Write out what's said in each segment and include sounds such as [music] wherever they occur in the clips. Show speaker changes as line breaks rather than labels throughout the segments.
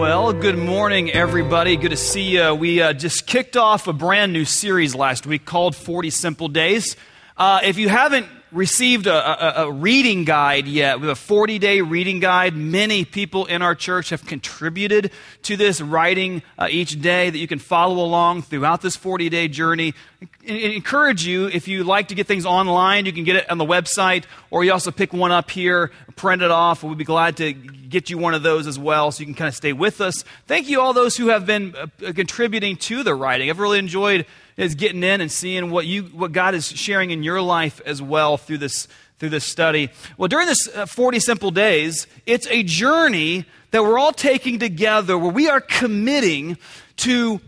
Well, good morning, everybody. Good to see you. We uh, just kicked off a brand new series last week called 40 Simple Days. Uh, if you haven't received a, a, a, reading guide yet. We have a 40 day reading guide. Many people in our church have contributed to this writing uh, each day that you can follow along throughout this 40 day journey. I encourage you, if you like to get things online, you can get it on the website, or you also pick one up here, print it off. We'd be glad to get you one of those as well so you can kind of stay with us. Thank you, all those who have been uh, contributing to the writing. I've really enjoyed is getting in and seeing what you what God is sharing in your life as well through this through this study. Well, during this uh, 40 simple days, it's a journey that we're all taking together where we are committing to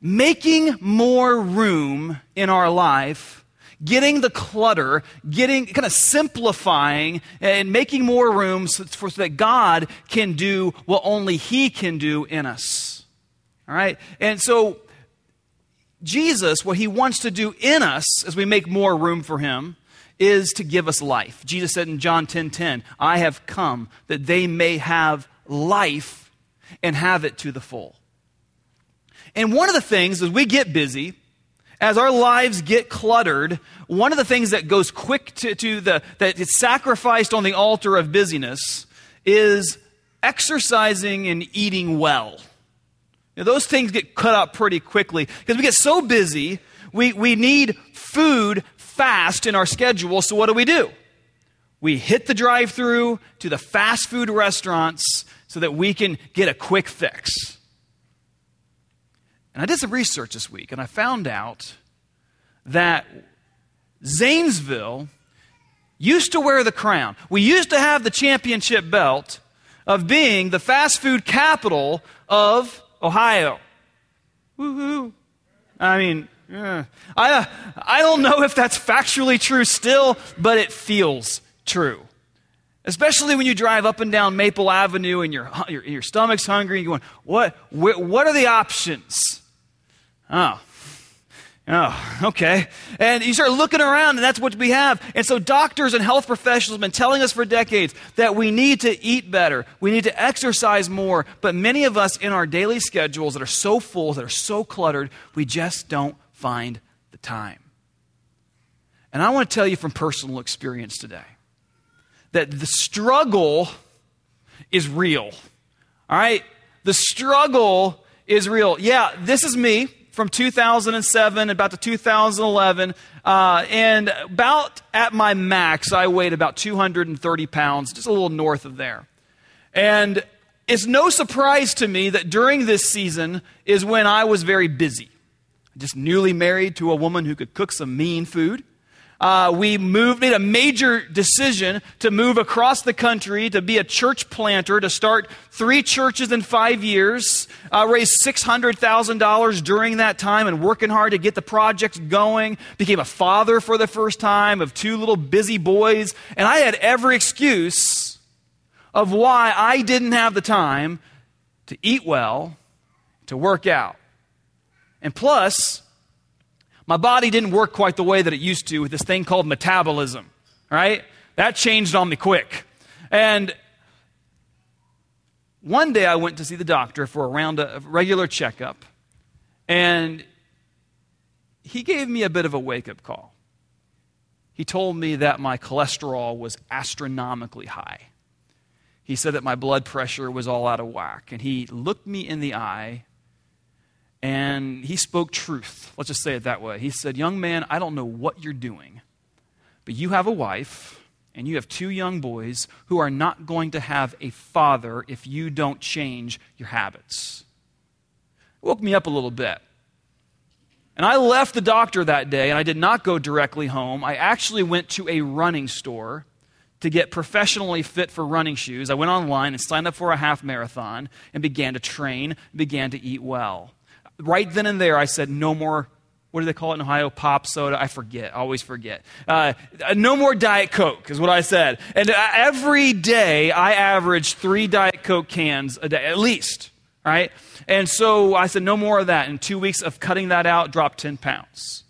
making more room in our life, getting the clutter, getting kind of simplifying and making more room so, so that God can do what only He can do in us. All right? And so Jesus, what he wants to do in us as we make more room for him, is to give us life. Jesus said in John 10 10, I have come that they may have life and have it to the full. And one of the things as we get busy, as our lives get cluttered, one of the things that goes quick to, to the, that is sacrificed on the altar of busyness is exercising and eating well. Know, those things get cut out pretty quickly because we get so busy, we, we need food fast in our schedule. So, what do we do? We hit the drive through to the fast food restaurants so that we can get a quick fix. And I did some research this week and I found out that Zanesville used to wear the crown. We used to have the championship belt of being the fast food capital of Ohio. Woohoo. I mean, I, uh, I don't know if that's factually true still, but it feels true. Especially when you drive up and down Maple Avenue and your, your, your stomach's hungry and you're going, what, what are the options? Oh, Oh, okay. And you start looking around, and that's what we have. And so, doctors and health professionals have been telling us for decades that we need to eat better, we need to exercise more. But many of us in our daily schedules that are so full, that are so cluttered, we just don't find the time. And I want to tell you from personal experience today that the struggle is real. All right? The struggle is real. Yeah, this is me from 2007 about to 2011. Uh, and about at my max, I weighed about 230 pounds, just a little north of there. And it's no surprise to me that during this season is when I was very busy. Just newly married to a woman who could cook some mean food uh, we moved, made a major decision to move across the country to be a church planter, to start three churches in five years, uh, raised $600,000 during that time and working hard to get the project going. Became a father for the first time of two little busy boys. And I had every excuse of why I didn't have the time to eat well, to work out. And plus, my body didn't work quite the way that it used to with this thing called metabolism, right? That changed on me quick. And one day I went to see the doctor for a round of regular checkup, and he gave me a bit of a wake up call. He told me that my cholesterol was astronomically high. He said that my blood pressure was all out of whack. And he looked me in the eye and he spoke truth. Let's just say it that way. He said, Young man, I don't know what you're doing, but you have a wife and you have two young boys who are not going to have a father if you don't change your habits. It woke me up a little bit. And I left the doctor that day, and I did not go directly home. I actually went to a running store to get professionally fit for running shoes. I went online and signed up for a half marathon and began to train, began to eat well right then and there, I said, no more, what do they call it in Ohio? Pop soda. I forget. I always forget. Uh, no more Diet Coke is what I said. And uh, every day, I averaged three Diet Coke cans a day, at least. Right? And so I said, no more of that. In two weeks of cutting that out, dropped 10 pounds.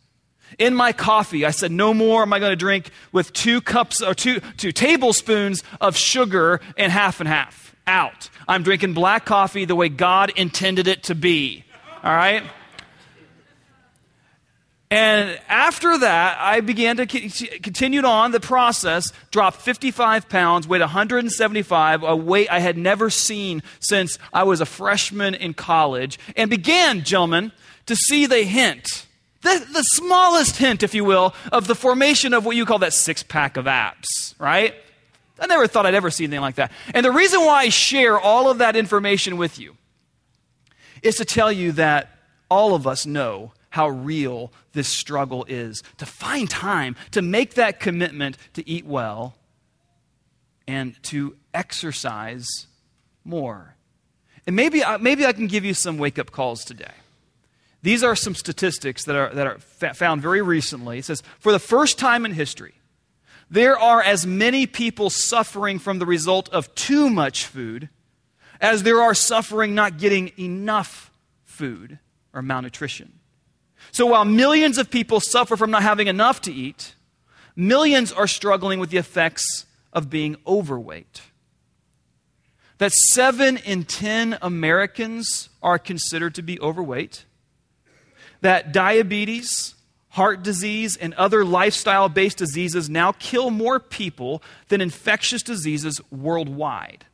In my coffee, I said, no more am I going to drink with two cups or two, two tablespoons of sugar and half and half. out. I'm drinking black coffee the way God intended it to be. All right? And after that, I began to continued on the process, dropped 55 pounds, weighed 175, a weight I had never seen since I was a freshman in college, and began, gentlemen, to see the hint, the, the smallest hint, if you will, of the formation of what you call that six pack of abs, right? I never thought I'd ever see anything like that. And the reason why I share all of that information with you is to tell you that all of us know how real this struggle is. To find time to make that commitment to eat well and to exercise more. And maybe, uh, maybe I can give you some wake up calls today. These are some statistics that are, that are found very recently. It says, for the first time in history, there are as many people suffering from the result of too much food as there are suffering not getting enough food or malnutrition. So while millions of people suffer from not having enough to eat, millions are struggling with the effects of being overweight. That seven in ten Americans are considered to be overweight. That diabetes, heart disease, and other lifestyle based diseases now kill more people than infectious diseases worldwide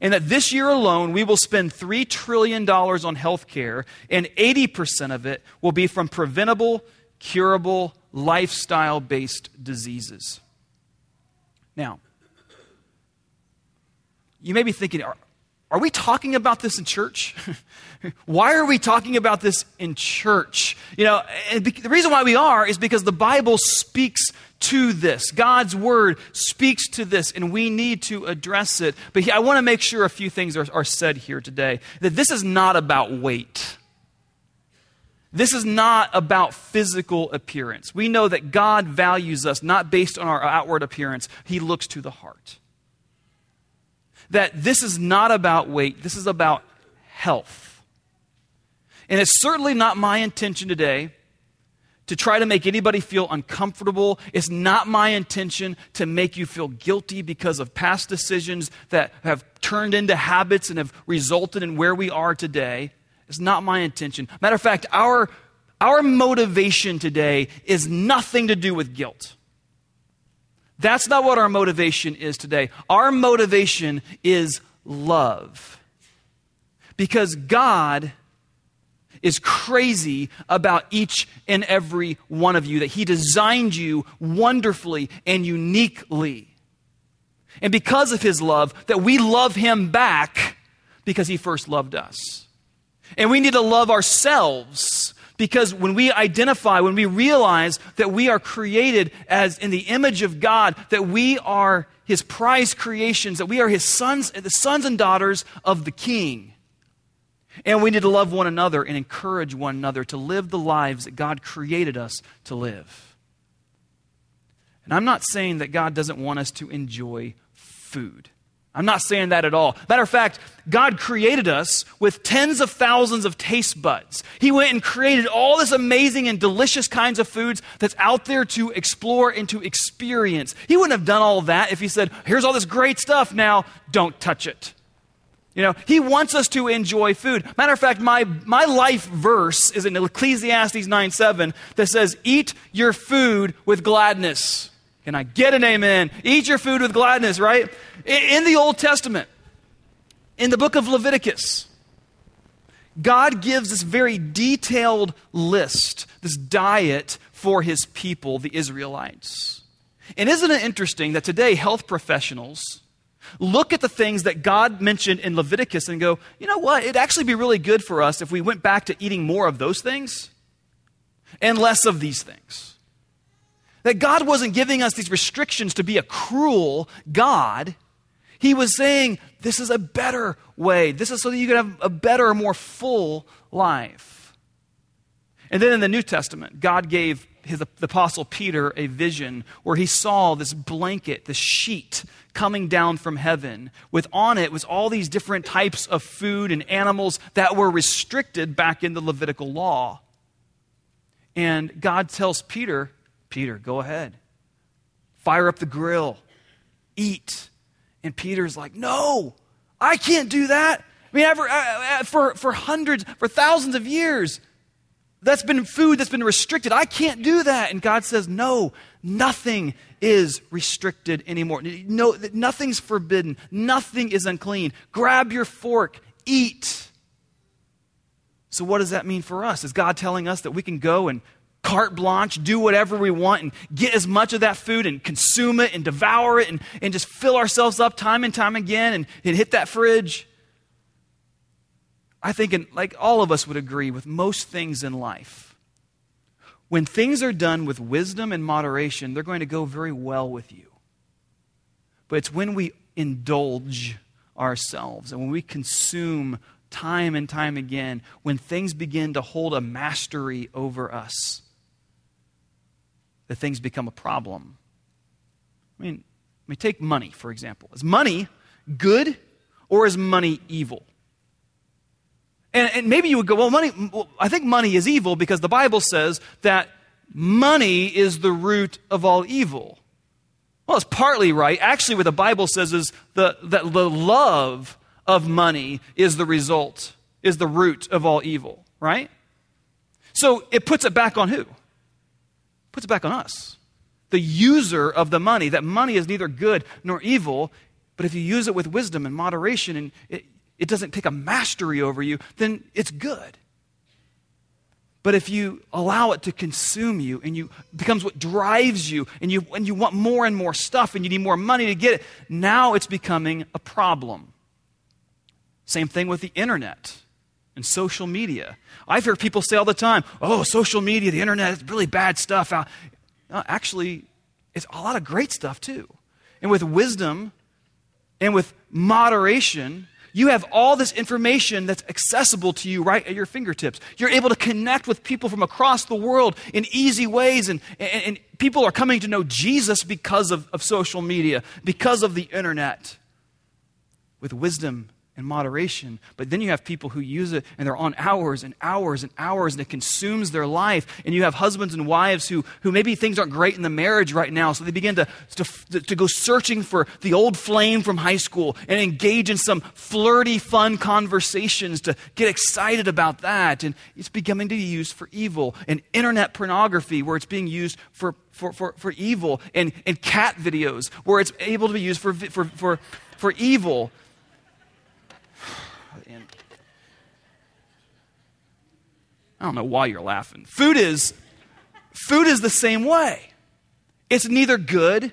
and that this year alone we will spend $3 trillion on health care, and 80% of it will be from preventable, curable, lifestyle based diseases. Now, you may be thinking, are, are we talking about this in church? [laughs] why are we talking about this in church? You know, the reason why we are is because the Bible speaks to this. God's word speaks to this, and we need to address it. But I want to make sure a few things are, are said here today that this is not about weight. This is not about physical appearance. We know that God values us not based on our outward appearance, He looks to the heart. That this is not about weight, this is about health. And it's certainly not my intention today to try to make anybody feel uncomfortable. It's not my intention to make you feel guilty because of past decisions that have turned into habits and have resulted in where we are today. It's not my intention. Matter of fact, our, our motivation today is nothing to do with guilt. That's not what our motivation is today. Our motivation is love. Because God is crazy about each and every one of you, that He designed you wonderfully and uniquely. And because of His love, that we love Him back because He first loved us. And we need to love ourselves because when we identify, when we realize that we are created as in the image of God, that we are his prized creations, that we are his sons, the sons and daughters of the king, and we need to love one another and encourage one another to live the lives that God created us to live. And I'm not saying that God doesn't want us to enjoy food. I'm not saying that at all. Matter of fact, God created us with tens of thousands of taste buds. He went and created all this amazing and delicious kinds of foods that's out there to explore and to experience. He wouldn't have done all that if He said, Here's all this great stuff, now don't touch it. You know, he wants us to enjoy food. Matter of fact, my, my life verse is in Ecclesiastes 9 7 that says, Eat your food with gladness. Can I get an amen? Eat your food with gladness, right? In the Old Testament, in the book of Leviticus, God gives this very detailed list, this diet for his people, the Israelites. And isn't it interesting that today health professionals look at the things that God mentioned in Leviticus and go, you know what? It'd actually be really good for us if we went back to eating more of those things and less of these things. That God wasn't giving us these restrictions to be a cruel God. He was saying, this is a better way. This is so that you can have a better, more full life. And then in the New Testament, God gave his, the apostle Peter a vision where he saw this blanket, this sheet coming down from heaven. With on it was all these different types of food and animals that were restricted back in the Levitical law. And God tells Peter, Peter, go ahead. Fire up the grill. Eat. And Peter's like, no, I can't do that. I mean, ever, uh, uh, for, for hundreds, for thousands of years, that's been food that's been restricted. I can't do that. And God says, no, nothing is restricted anymore. No, nothing's forbidden. Nothing is unclean. Grab your fork, eat. So, what does that mean for us? Is God telling us that we can go and carte blanche, do whatever we want, and get as much of that food and consume it and devour it and, and just fill ourselves up time and time again and, and hit that fridge? I think, in, like all of us would agree with most things in life, when things are done with wisdom and moderation, they're going to go very well with you. But it's when we indulge ourselves and when we consume time and time again, when things begin to hold a mastery over us, that things become a problem. I mean, I mean, take money, for example. Is money good or is money evil? And, and maybe you would go, well, money, well, I think money is evil because the Bible says that money is the root of all evil. Well, it's partly right. Actually, what the Bible says is the, that the love of money is the result, is the root of all evil, right? So it puts it back on who? Puts it back on us. The user of the money, that money is neither good nor evil, but if you use it with wisdom and moderation and it, it doesn't take a mastery over you, then it's good. But if you allow it to consume you and you becomes what drives you and you and you want more and more stuff and you need more money to get it, now it's becoming a problem. Same thing with the internet and social media. I've heard people say all the time, oh, social media, the internet, is really bad stuff. Actually, it's a lot of great stuff too. And with wisdom and with moderation, you have all this information that's accessible to you right at your fingertips. You're able to connect with people from across the world in easy ways, and, and, and people are coming to know Jesus because of, of social media, because of the internet. With wisdom and moderation. But then you have people who use it and they're on hours and hours and hours and it consumes their life. And you have husbands and wives who, who maybe things aren't great in the marriage right now, so they begin to, to, to go searching for the old flame from high school and engage in some flirty, fun conversations to get excited about that. And it's becoming to be used for evil. And internet pornography, where it's being used for, for, for, for evil. And, and cat videos, where it's able to be used for, for, for, for evil. I don't know why you're laughing. Food is food is the same way. It's neither good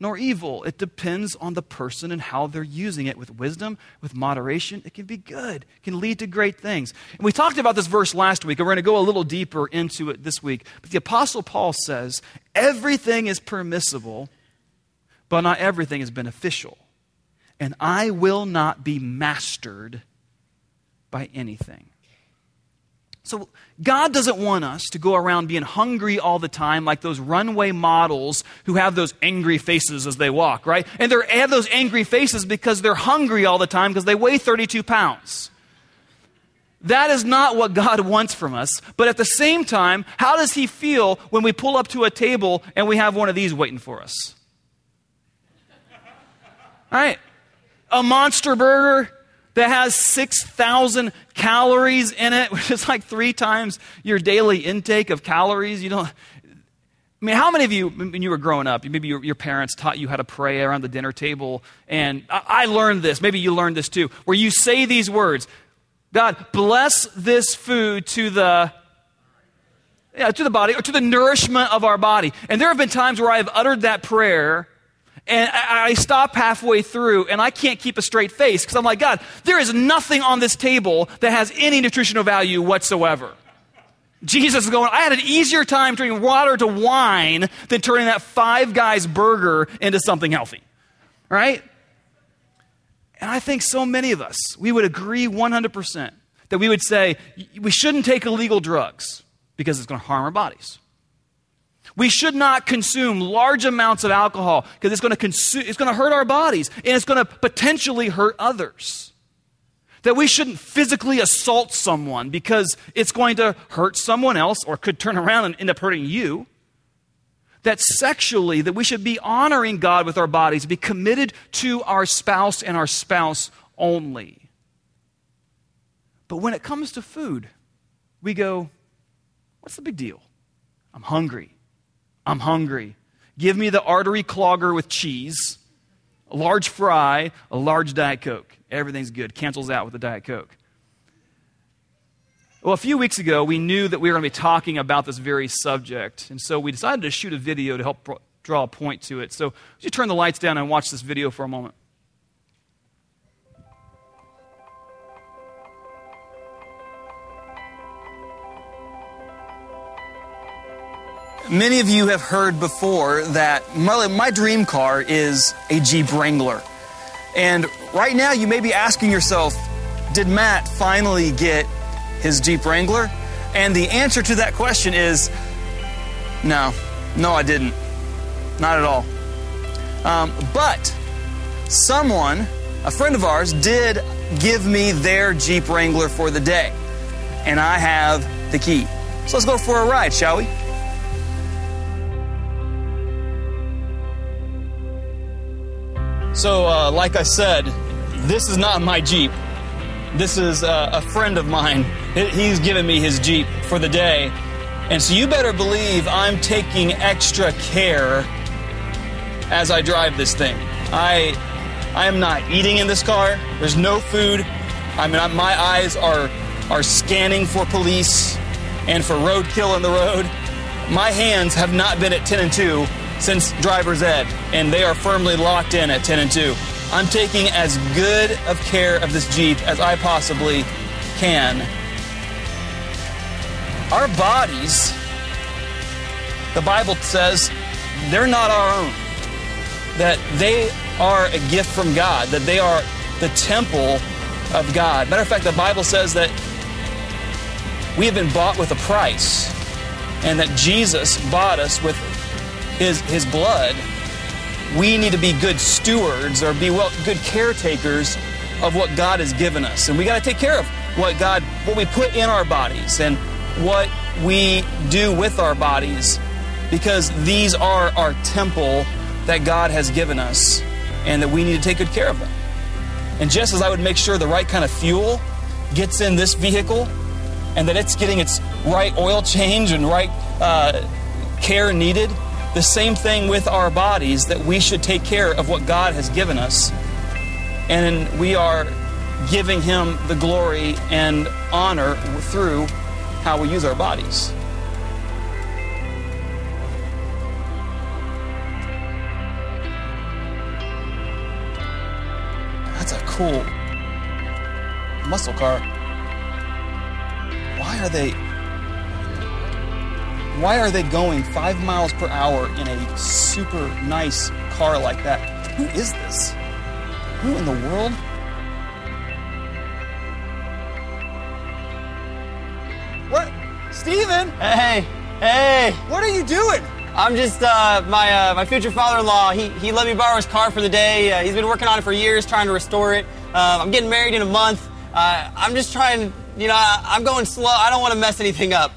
nor evil. It depends on the person and how they're using it with wisdom, with moderation. It can be good, it can lead to great things. And we talked about this verse last week, and we're going to go a little deeper into it this week. But the Apostle Paul says, Everything is permissible, but not everything is beneficial. And I will not be mastered by anything. So, God doesn't want us to go around being hungry all the time like those runway models who have those angry faces as they walk, right? And they have those angry faces because they're hungry all the time because they weigh 32 pounds. That is not what God wants from us. But at the same time, how does He feel when we pull up to a table and we have one of these waiting for us? All right? A monster burger that has 6,000 calories in it, [laughs] which is like three times your daily intake of calories. You don't. I mean, how many of you, when you were growing up, maybe your, your parents taught you how to pray around the dinner table? And I, I learned this. Maybe you learned this too, where you say these words God, bless this food to the yeah, to the body or to the nourishment of our body. And there have been times where I have uttered that prayer and I, stop halfway through and I can't keep a straight face because I'm like, God, there is nothing on this table that has any nutritional value whatsoever. Jesus is going, I had an easier time turning water to wine than turning that five guys burger into something healthy. Right? And I think so many of us, we would agree 100% that we would say we shouldn't take illegal drugs because it's going to harm our bodies. We should not consume large amounts of alcohol because it's going to consume, it's going to hurt our bodies and it's going to potentially hurt others. That we shouldn't physically assault someone because it's going to hurt someone else or could turn around and end up hurting you. that sexually that we should be honoring God with our bodies, be committed to our spouse and our spouse only. But when it comes to food, we go, what's the big deal? I'm hungry. I'm hungry. Give me the artery clogger with cheese, a large fry, a large Diet Coke. Everything's good. Cancels out with a Diet Coke. Well, a few weeks ago, we knew that we were going to be talking about this very subject. And so we decided to shoot a video to help draw a point to it. So, would you turn the lights down and watch this video for a moment?
Many of you have heard before that my, my, dream car is a Jeep Wrangler. And right now, you may be asking yourself, did Matt finally get his Jeep Wrangler? And the answer to that question is no, no, I didn't. Not at all. Um, but someone, a friend of ours, did give me their Jeep Wrangler for the day. And I have the key. So let's go for a ride, shall we? So, uh, like I said, this is not my Jeep. This is uh, a friend of mine. He's given me his Jeep for the day. And so you better believe I'm taking extra care as I drive this thing. I, I am not eating in this car. There's no food. I mean, my eyes are, are scanning for police and for roadkill in the road. My hands have not been at 10 and 2 since driver's ed, and they are firmly locked in at 10 and 2. I'm taking as good of care of this Jeep as I possibly can. Our bodies, the Bible says, they're not our own. That they are a gift from God, that they are the temple of God. Matter of fact, the Bible says that we have been bought with a price, and that Jesus bought us with his, his blood, we need to be good stewards or be well, good caretakers of what God has given us. And we got to take care of what God, what we put in our bodies and what we do with our bodies because these are our temple that God has given us and that we need to take good care of them. And just as I would make sure the right kind of fuel gets in this vehicle and that it's getting its right oil [laughs] change and right uh, care needed, the same thing with our bodies, that we should take care of what God has given us. And we are giving Him the glory and honor through how we use our bodies. That's a cool muscle car. Why are they why are they going five miles per hour in a super nice car like that? Who is this? Who in the world? What? Steven?
Hey, hey.
What are you doing?
I'm just, uh, my, uh, my future father-in-law, he, he let me borrow his car for the day. Uh, he's been working on it for years, trying to restore it. Uh, I'm getting married in a month. Uh, I'm just trying, you know, I, I'm going slow. I don't want to mess anything up.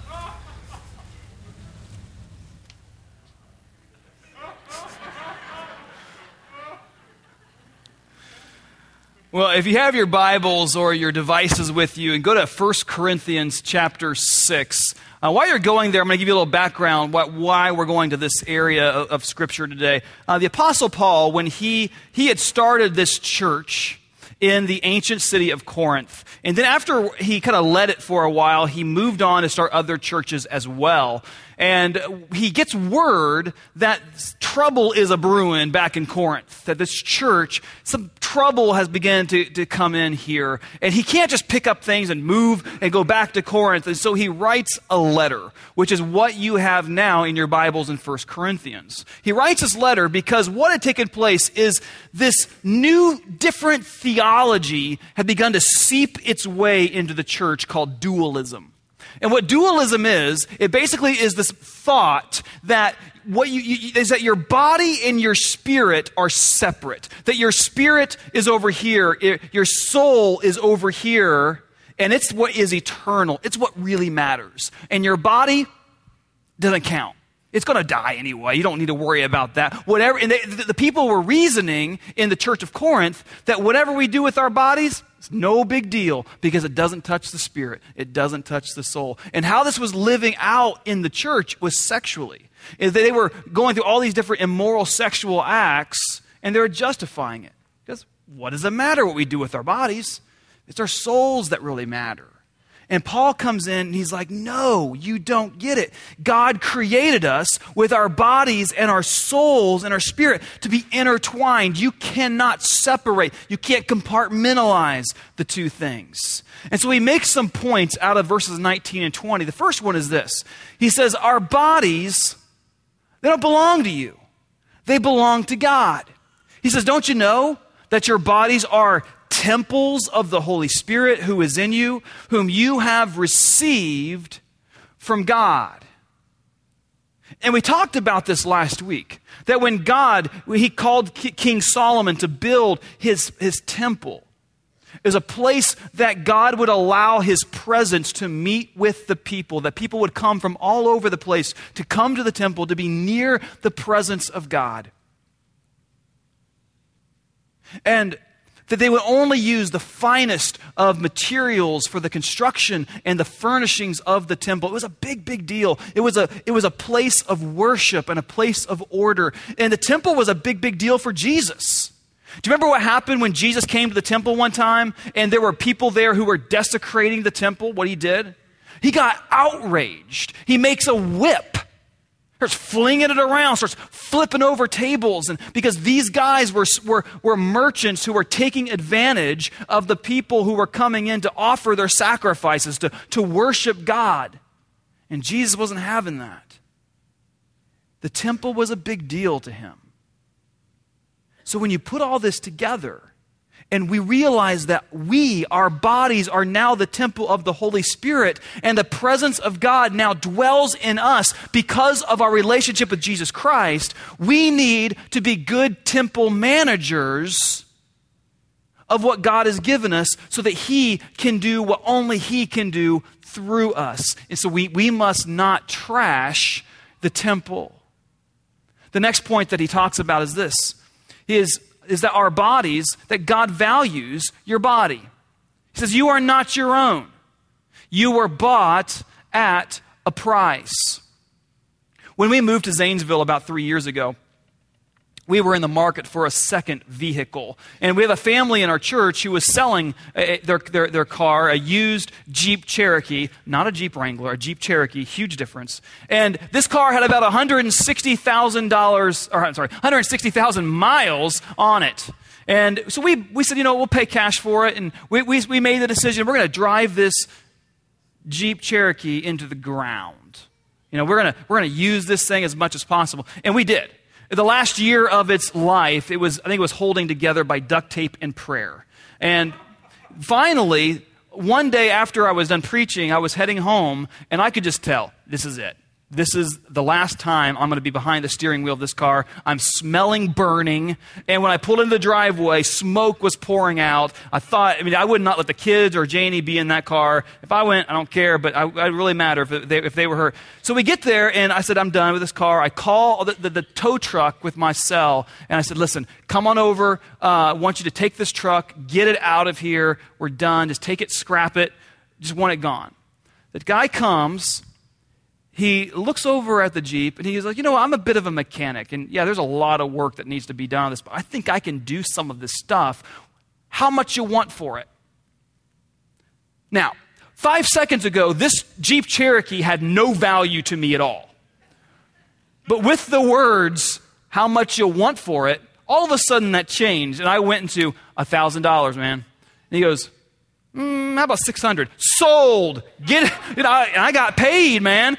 Well, if you have your Bibles or your devices with you, and go to 1 Corinthians chapter 6. Uh, while you're going there, I'm going to give you a little background what, why we're going to this area of, of Scripture today. Uh, the Apostle Paul, when he, he had started this church, in the ancient city of Corinth. And then after he kind of led it for a while, he moved on to start other churches as well. And he gets word that trouble is a brewing back in Corinth, that this church, some trouble has begun to, to come in here. And he can't just pick up things and move and go back to Corinth. And so he writes a letter, which is what you have now in your Bibles in 1 Corinthians. He writes this letter because what had taken place is this new, different theology had begun to seep its way into the church called dualism. And what dualism is, it basically is this thought that what you, you, is that your body and your spirit are separate. That your spirit is over here, your soul is over here, and it's what is eternal. It's what really matters. And your body doesn't count. It's going to die anyway. You don't need to worry about that. Whatever. And they, the, the people were reasoning in the church of Corinth that whatever we do with our bodies, it's no big deal because it doesn't touch the spirit. It doesn't touch the soul. And how this was living out in the church was sexually. They were going through all these different immoral sexual acts and they were justifying it. Because what does it matter what we do with our bodies? It's our souls that really matter. And Paul comes in and he's like, No, you don't get it. God created us with our bodies and our souls and our spirit to be intertwined. You cannot separate, you can't compartmentalize the two things. And so he makes some points out of verses 19 and 20. The first one is this He says, Our bodies, they don't belong to you, they belong to God. He says, Don't you know that your bodies are temples of the Holy Spirit who is in you, whom you have received from God. And we talked about this last week that when God, he called King Solomon to build his, his temple, is a place that God would allow his presence to meet with the people, that people would come from all over the place to come to the temple to be near the presence of God. And that they would only use the finest of materials for the construction and the furnishings of the temple. It was a big, big deal. It was a, it was a place of worship and a place of order. And the temple was a big, big deal for Jesus. Do you remember what happened when Jesus came to the temple one time and there were people there who were desecrating the temple? What he did? He got outraged. He makes a whip starts flinging it around, starts flipping over tables. And because these guys were, were, were merchants who were taking advantage of the people who were coming in to offer their sacrifices, to, to worship God. And Jesus wasn't having that. The temple was a big deal to him. So when you put all this together, and we realize that we, our bodies, are now the temple of the Holy Spirit, and the presence of God now dwells in us because of our relationship with Jesus Christ, we need to be good temple managers of what God has given us so that He can do what only He can do through us. And so we, we must not trash the temple. The next point that he talks about is this is is that our bodies, that God values your body. He says, You are not your own. You were bought at a price. When we moved to Zanesville about three years ago, we were in the market for a second vehicle. And we have a family in our church who was selling a, their, their, their, car, a used Jeep Cherokee, not a Jeep Wrangler, a Jeep Cherokee, huge difference. And this car had about $160,000, or I'm sorry, 160,000 miles on it. And so we, we said, you know, we'll pay cash for it. And we, we, we made the decision we're going to drive this Jeep Cherokee into the ground. You know, we're going to we're going to use this thing as much as possible. And we did. The last year of its life, it was, I think it was holding together by duct tape and prayer. And finally, one day after I was done preaching, I was heading home, and I could just tell this is it. This is the last time I'm going to be behind the steering wheel of this car. I'm smelling burning. And when I pulled into the driveway, smoke was pouring out. I thought, I mean, I would not let the kids or Janie be in that car. If I went, I don't care, but I, it really matter if they, if they were hurt. So we get there, and I said, I'm done with this car. I call the, the, the tow truck with my cell, and I said, listen, come on over. Uh, I want you to take this truck, get it out of here. We're done. Just take it, scrap it. Just want it gone. The guy comes he looks over at the Jeep and he's like, you know, I'm a bit of a mechanic. And yeah, there's a lot of work that needs to be done on this, but I think I can do some of this stuff. How much you want for it? Now, five seconds ago, this Jeep Cherokee had no value to me at all. But with the words, how much you'll want for it, all of a sudden that changed. And I went into a $1,000, man. And he goes, mm, how about 600 Sold. Get it. [laughs] You know, and I got paid, man.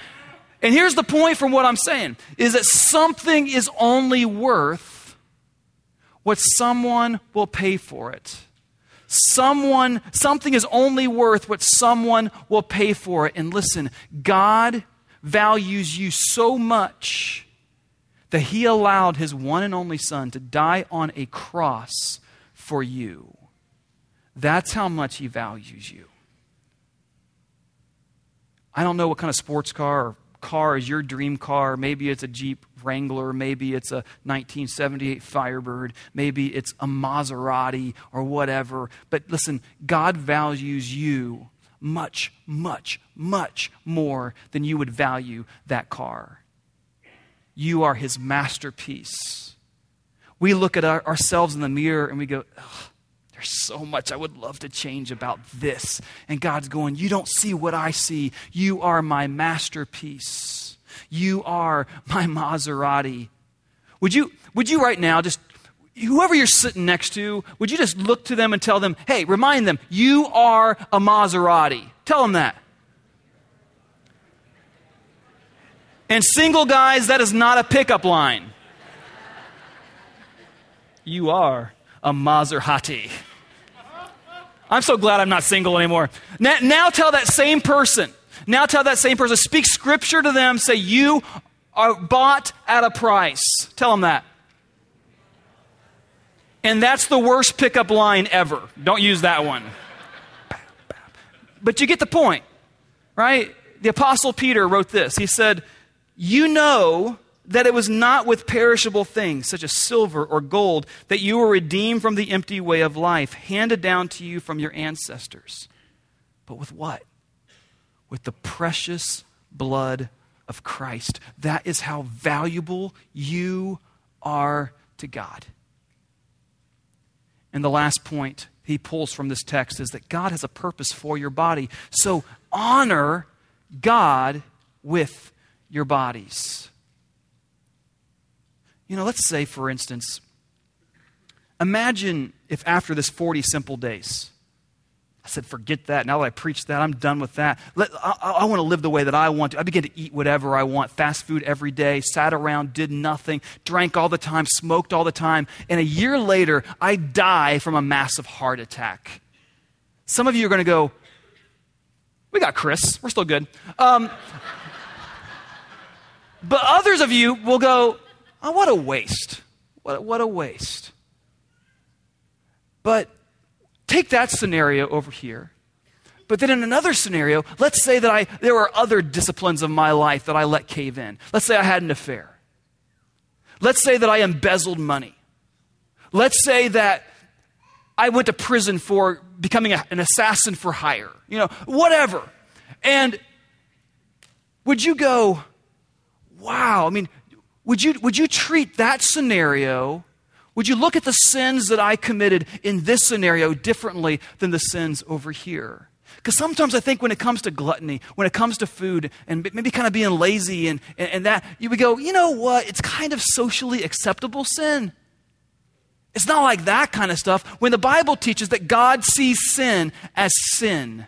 And here's the point from what I'm saying is that something is only worth what someone will pay for it. Someone, something is only worth what someone will pay for it. And listen, God values you so much that He allowed His one and only Son to die on a cross for you. That's how much He values you. I don't know what kind of sports car or car is your dream car. Maybe it's a Jeep Wrangler. Maybe it's a 1978 Firebird. Maybe it's a Maserati or whatever. But listen, God values you much, much, much more than you would value that car. You are his masterpiece. We look at our, ourselves in the mirror and we go, there's so much I would love to change about this. And God's going, You don't see what I see. You are my masterpiece. You are my Maserati. Would you, would you right now just, whoever you're sitting next to, would you just look to them and tell them, hey, remind them, you are a Maserati? Tell them that. And single guys, that is not a pickup line. You are a Maserati. I'm so glad I'm not single anymore. Now, now, tell that same person, now tell that same person, speak scripture to them, say, You are bought at a price. Tell them that. And that's the worst pickup line ever. Don't use that one. But you get the point, right? The Apostle Peter wrote this. He said, You know that it was not with perishable things, such as silver or gold, that you were redeemed from the empty way of life, handed down to you from your ancestors. But with what? With the precious blood of Christ. That is how valuable you are to God. And the last point he pulls from this text is that God has a purpose for your body. So honor God with your bodies. You know, let's say, for instance, imagine if after this 40 simple days, I said, forget that. Now that I preached that, I'm done with that. Let, I, I want to live the way that I want to. I began to eat whatever I want, fast food every day, sat around, did nothing, drank all the time, smoked all the time. And a year later, I die from a massive heart attack. Some of you are going to go, we got Chris. We're still good. Um, [laughs] but others of you will go, Oh, what a waste. What, what a waste. But take that scenario over here. But then in another scenario, let's say that I, there were other disciplines of my life that I let cave in. Let's say I had an affair. Let's say that I embezzled money. Let's say that I went to prison for becoming a, an assassin for hire. You know, whatever. And would you go, wow, I mean, would you, would you treat that scenario, would you look at the sins that I committed in this scenario differently than the sins over here? Because sometimes I think when it comes to gluttony, when it comes to food, and maybe kind of being lazy and, and, and that, you would go, you know what? It's kind of socially acceptable sin. It's not like that kind of stuff. When the Bible teaches that God sees sin as sin,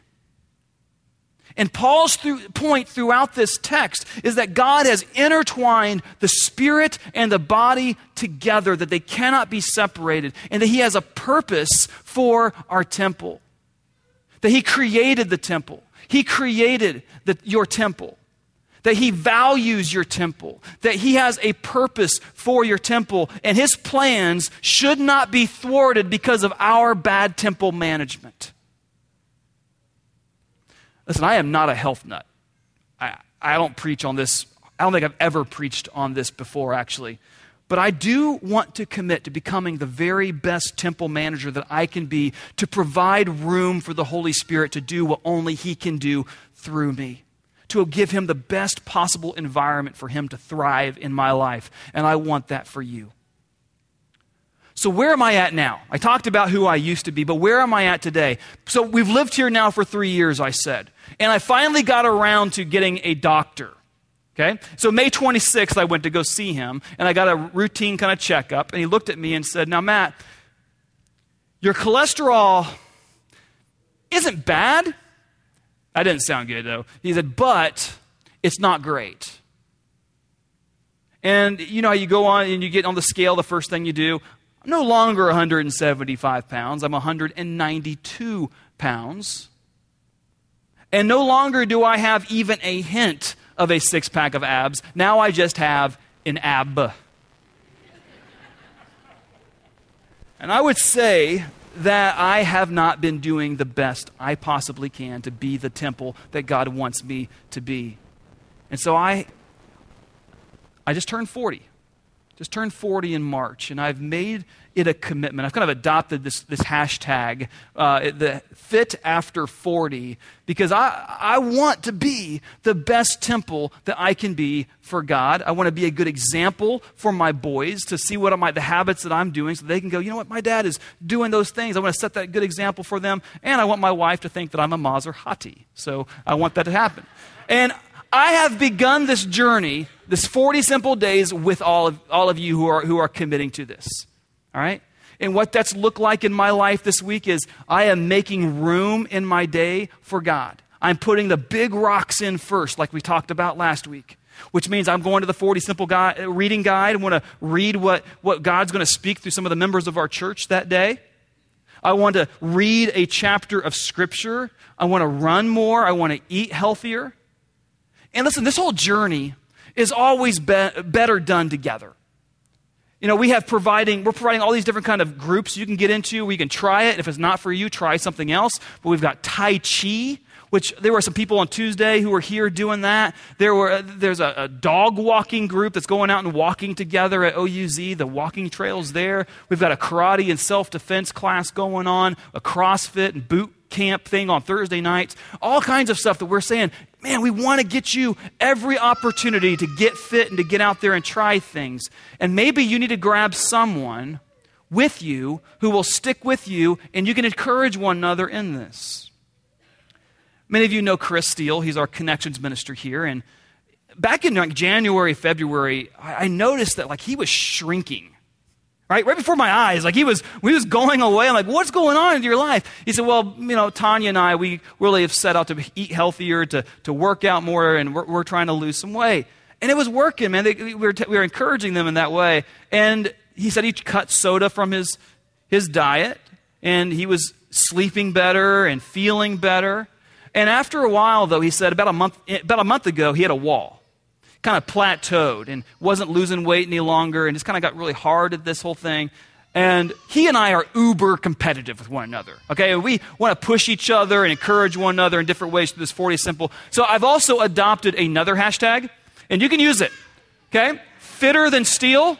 and Paul's through, point throughout this text is that God has intertwined the spirit and the body together, that they cannot be separated, and that He has a purpose for our temple. That He created the temple, He created the, your temple. That he values your temple, that he has a purpose for your temple, and his plans should not be thwarted because of our bad temple management. Listen, I am not a health nut. I, I don't preach on this. I don't think I've ever preached on this before, actually. But I do want to commit to becoming the very best temple manager that I can be to provide room for the Holy Spirit to do what only He can do through me, to give Him the best possible environment for Him to thrive in my life. And I want that for you. So, where am I at now? I talked about who I used to be, but where am I at today? So, we've lived here now for three years, I said. And I finally got around to getting a doctor. Okay? So, May 26th, I went to go see him, and I got a routine kind of checkup. And he looked at me and said, Now, Matt, your cholesterol isn't bad. That didn't sound good, though. He said, But it's not great. And you know how you go on and you get on the scale, the first thing you do, I'm no longer 175 pounds, I'm 192 pounds. And no longer do I have even a hint of a six pack of abs. Now I just have an ab. And I would say that I have not been doing the best I possibly can to be the temple that God wants me to be. And so I, I just turned 40. Just turned 40 in March, and I've made it a commitment. I've kind of adopted this, this hashtag, uh, the fit after 40, because I, I want to be the best temple that I can be for God. I want to be a good example for my boys to see what are the habits that I'm doing so they can go, you know what, my dad is doing those things. I want to set that good example for them. And I want my wife to think that I'm a Maserati. So I want that to happen. And I have begun this journey, this 40 simple days, with all of, all of you who are, who are committing to this. All right? And what that's looked like in my life this week is I am making room in my day for God. I'm putting the big rocks in first, like we talked about last week, which means I'm going to the 40 Simple guide, Reading Guide. I want to read what, what God's going to speak through some of the members of our church that day. I want to read a chapter of Scripture. I want to run more. I want to eat healthier. And listen, this whole journey is always be- better done together. You know, we have providing, we're providing all these different kind of groups you can get into. We can try it. If it's not for you, try something else. But we've got Tai Chi, which there were some people on Tuesday who were here doing that. There were, there's a, a dog walking group that's going out and walking together at OUZ, the walking trails there. We've got a karate and self defense class going on, a CrossFit and boot camp thing on Thursday nights, all kinds of stuff that we're saying, man, we want to get you every opportunity to get fit and to get out there and try things. And maybe you need to grab someone with you who will stick with you and you can encourage one another in this. Many of you know Chris Steele. He's our connections minister here. And back in like January, February, I noticed that like he was shrinking right? Right before my eyes. Like he was, we was going away. I'm like, what's going on in your life? He said, well, you know, Tanya and I, we really have set out to eat healthier, to, to work out more, and we're, we're trying to lose some weight. And it was working, man. They, we, were t- we were encouraging them in that way. And he said he cut soda from his, his diet, and he was sleeping better and feeling better. And after a while, though, he said about a month, about a month ago, he had a wall kind of plateaued and wasn't losing weight any longer and just kind of got really hard at this whole thing. And he and I are uber competitive with one another. Okay, we want to push each other and encourage one another in different ways through this 40 simple. So I've also adopted another hashtag, and you can use it. Okay, fitter than steel.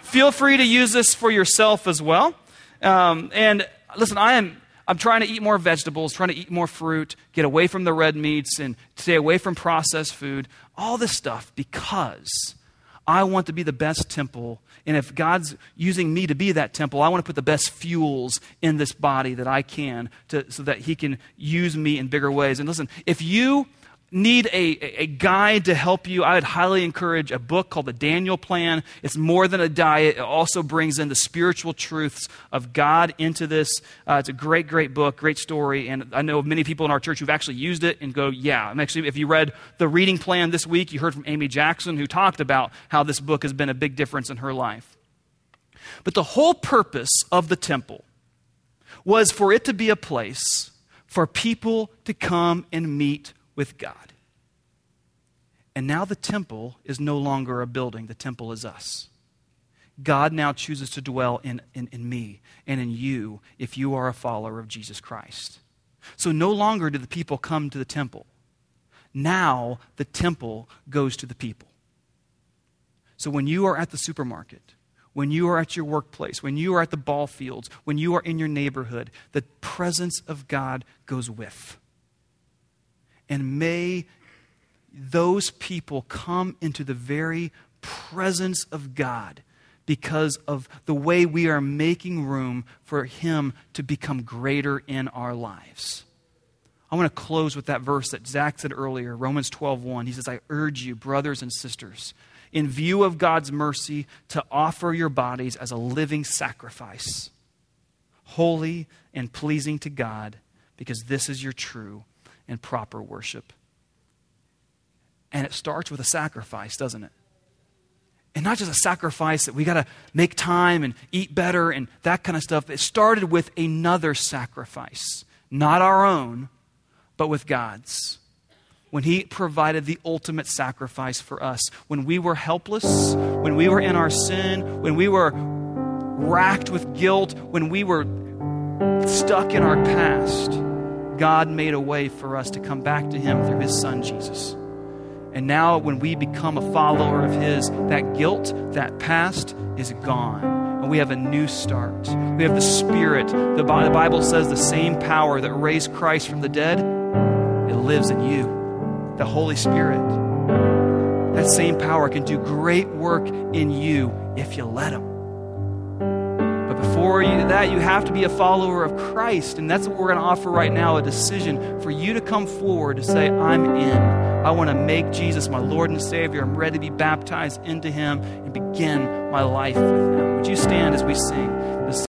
Feel free to use this for yourself as well. Um, and listen, I am I'm trying to eat more vegetables, trying to eat more fruit, get away from the red meats, and stay away from processed food. All this stuff because I want to be the best temple. And if God's using me to be that temple, I want to put the best fuels in this body that I can to, so that He can use me in bigger ways. And listen, if you need a, a guide to help you, I would highly encourage a book called The Daniel Plan. It's more than a diet, it also brings in the spiritual truths of God into this. Uh, it's a great, great book, great story. And I know many people in our church who've actually used it and go, yeah. And actually, if you read the reading plan this week, you heard from Amy Jackson, who talked about how this book has been a big difference in her life. But the whole purpose of the temple was for it to be a place for people to come and meet with God. And now the temple is no longer a building, the temple is us. God now chooses to dwell in, in, in, me and in you if you are a follower of Jesus Christ. So no longer do the people come to the temple. Now the temple goes to the people. So when you are at the supermarket, when you are at your workplace, when you are at the ball fields, when you are in your neighborhood, the presence of God goes with. And may those people come into the very presence of God because of the way we are making room for Him to become greater in our lives. I want to close with that verse that Zach said earlier, Romans 12 1. He says, I urge you, brothers and sisters, in view of God's mercy, to offer your bodies as a living sacrifice, holy and pleasing to God, because this is your true and proper worship. And it starts with a sacrifice, doesn't it? And not just a sacrifice that we got to make time and eat better and that kind of stuff. It started with another sacrifice, not our own, but with God's. When He provided the ultimate sacrifice for us, when we were helpless, when we were in our sin, when we were racked with guilt, when we were stuck in our past God made a way for us to come back to Him through His Son, Jesus. And now, when we become a follower of His, that guilt, that past is gone. And we have a new start. We have the Spirit. The Bible says the same power that raised Christ from the dead, it lives in you. The Holy Spirit. That same power can do great work in you if you let Him. Before you, that, you have to be a follower of Christ. And that's what we're going to offer right now a decision for you to come forward to say, I'm in. I want to make Jesus my Lord and Savior. I'm ready to be baptized into Him and begin my life with Him. Would you stand as we sing?